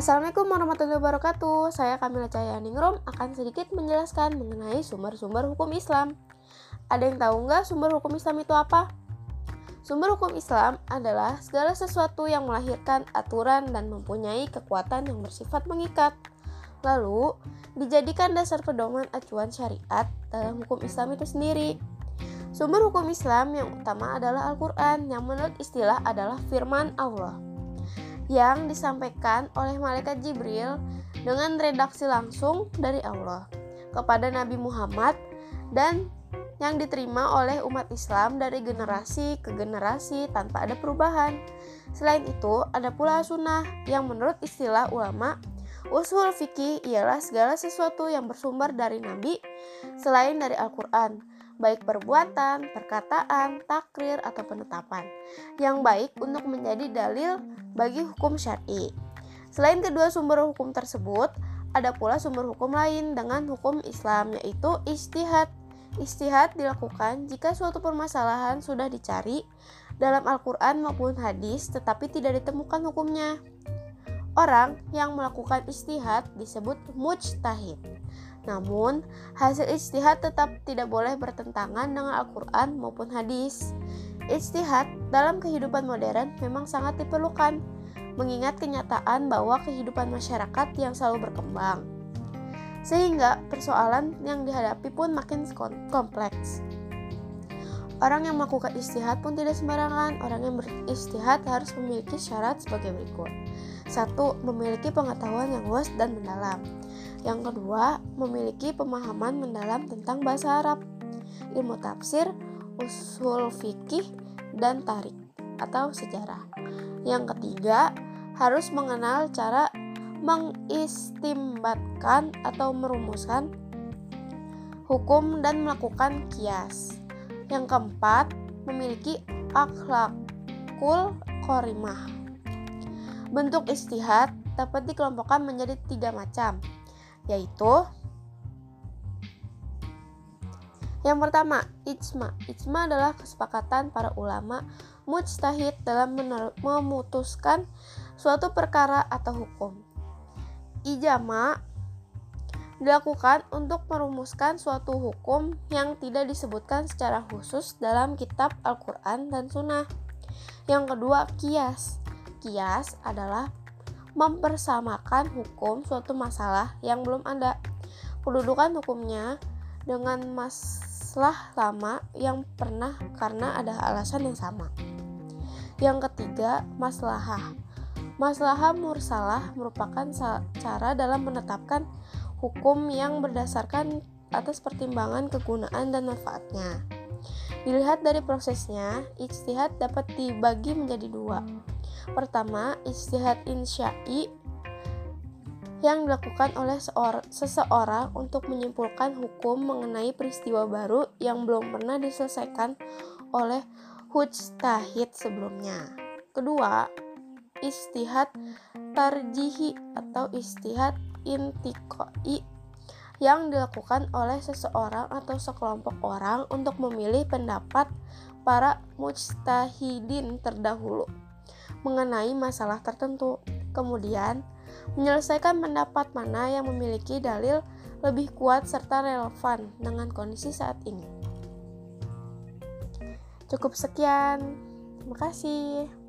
Assalamualaikum warahmatullahi wabarakatuh. Saya Kamila Ningrum akan sedikit menjelaskan mengenai sumber-sumber hukum Islam. Ada yang tahu nggak sumber hukum Islam itu apa? Sumber hukum Islam adalah segala sesuatu yang melahirkan aturan dan mempunyai kekuatan yang bersifat mengikat. Lalu, dijadikan dasar pedoman acuan syariat dalam hukum Islam itu sendiri. Sumber hukum Islam yang utama adalah Al-Quran yang menurut istilah adalah firman Allah yang disampaikan oleh malaikat Jibril dengan redaksi langsung dari Allah kepada Nabi Muhammad dan yang diterima oleh umat Islam dari generasi ke generasi tanpa ada perubahan. Selain itu, ada pula sunnah yang menurut istilah ulama, usul fikih ialah segala sesuatu yang bersumber dari Nabi selain dari Al-Quran baik perbuatan, perkataan, takrir, atau penetapan, yang baik untuk menjadi dalil bagi hukum syar'i. Selain kedua sumber hukum tersebut, ada pula sumber hukum lain dengan hukum Islam yaitu istihad. Istihad dilakukan jika suatu permasalahan sudah dicari dalam Al-Quran maupun hadis tetapi tidak ditemukan hukumnya. Orang yang melakukan istihad disebut mujtahid. Namun, hasil istihad tetap tidak boleh bertentangan dengan Al-Quran maupun hadis. Istihad dalam kehidupan modern memang sangat diperlukan, mengingat kenyataan bahwa kehidupan masyarakat yang selalu berkembang. Sehingga persoalan yang dihadapi pun makin kompleks. Orang yang melakukan istihad pun tidak sembarangan. Orang yang beristihad harus memiliki syarat sebagai berikut. Satu, memiliki pengetahuan yang luas dan mendalam. Yang kedua, memiliki pemahaman mendalam tentang bahasa Arab, ilmu tafsir, usul fikih, dan tarik atau sejarah. Yang ketiga, harus mengenal cara mengistimbatkan atau merumuskan hukum dan melakukan kias. Yang keempat, memiliki akhlakul korimah. Bentuk istihad dapat dikelompokkan menjadi tiga macam, yaitu yang pertama, ijma. Ijma adalah kesepakatan para ulama mujtahid dalam memutuskan suatu perkara atau hukum. Ijama dilakukan untuk merumuskan suatu hukum yang tidak disebutkan secara khusus dalam kitab Al-Quran dan Sunnah. Yang kedua, kias. Kias adalah mempersamakan hukum suatu masalah yang belum ada. Kedudukan hukumnya dengan masalah lama yang pernah karena ada alasan yang sama. Yang ketiga, maslahah. Maslahah mursalah merupakan cara dalam menetapkan hukum yang berdasarkan atas pertimbangan kegunaan dan manfaatnya. Dilihat dari prosesnya, ijtihad dapat dibagi menjadi dua, Pertama, istihad insya'i yang dilakukan oleh seseorang untuk menyimpulkan hukum mengenai peristiwa baru yang belum pernah diselesaikan oleh hujtahid sebelumnya. Kedua, istihad tarjihi atau istihad intikoi yang dilakukan oleh seseorang atau sekelompok orang untuk memilih pendapat para mujtahidin terdahulu mengenai masalah tertentu. Kemudian, menyelesaikan pendapat mana yang memiliki dalil lebih kuat serta relevan dengan kondisi saat ini. Cukup sekian. Terima kasih.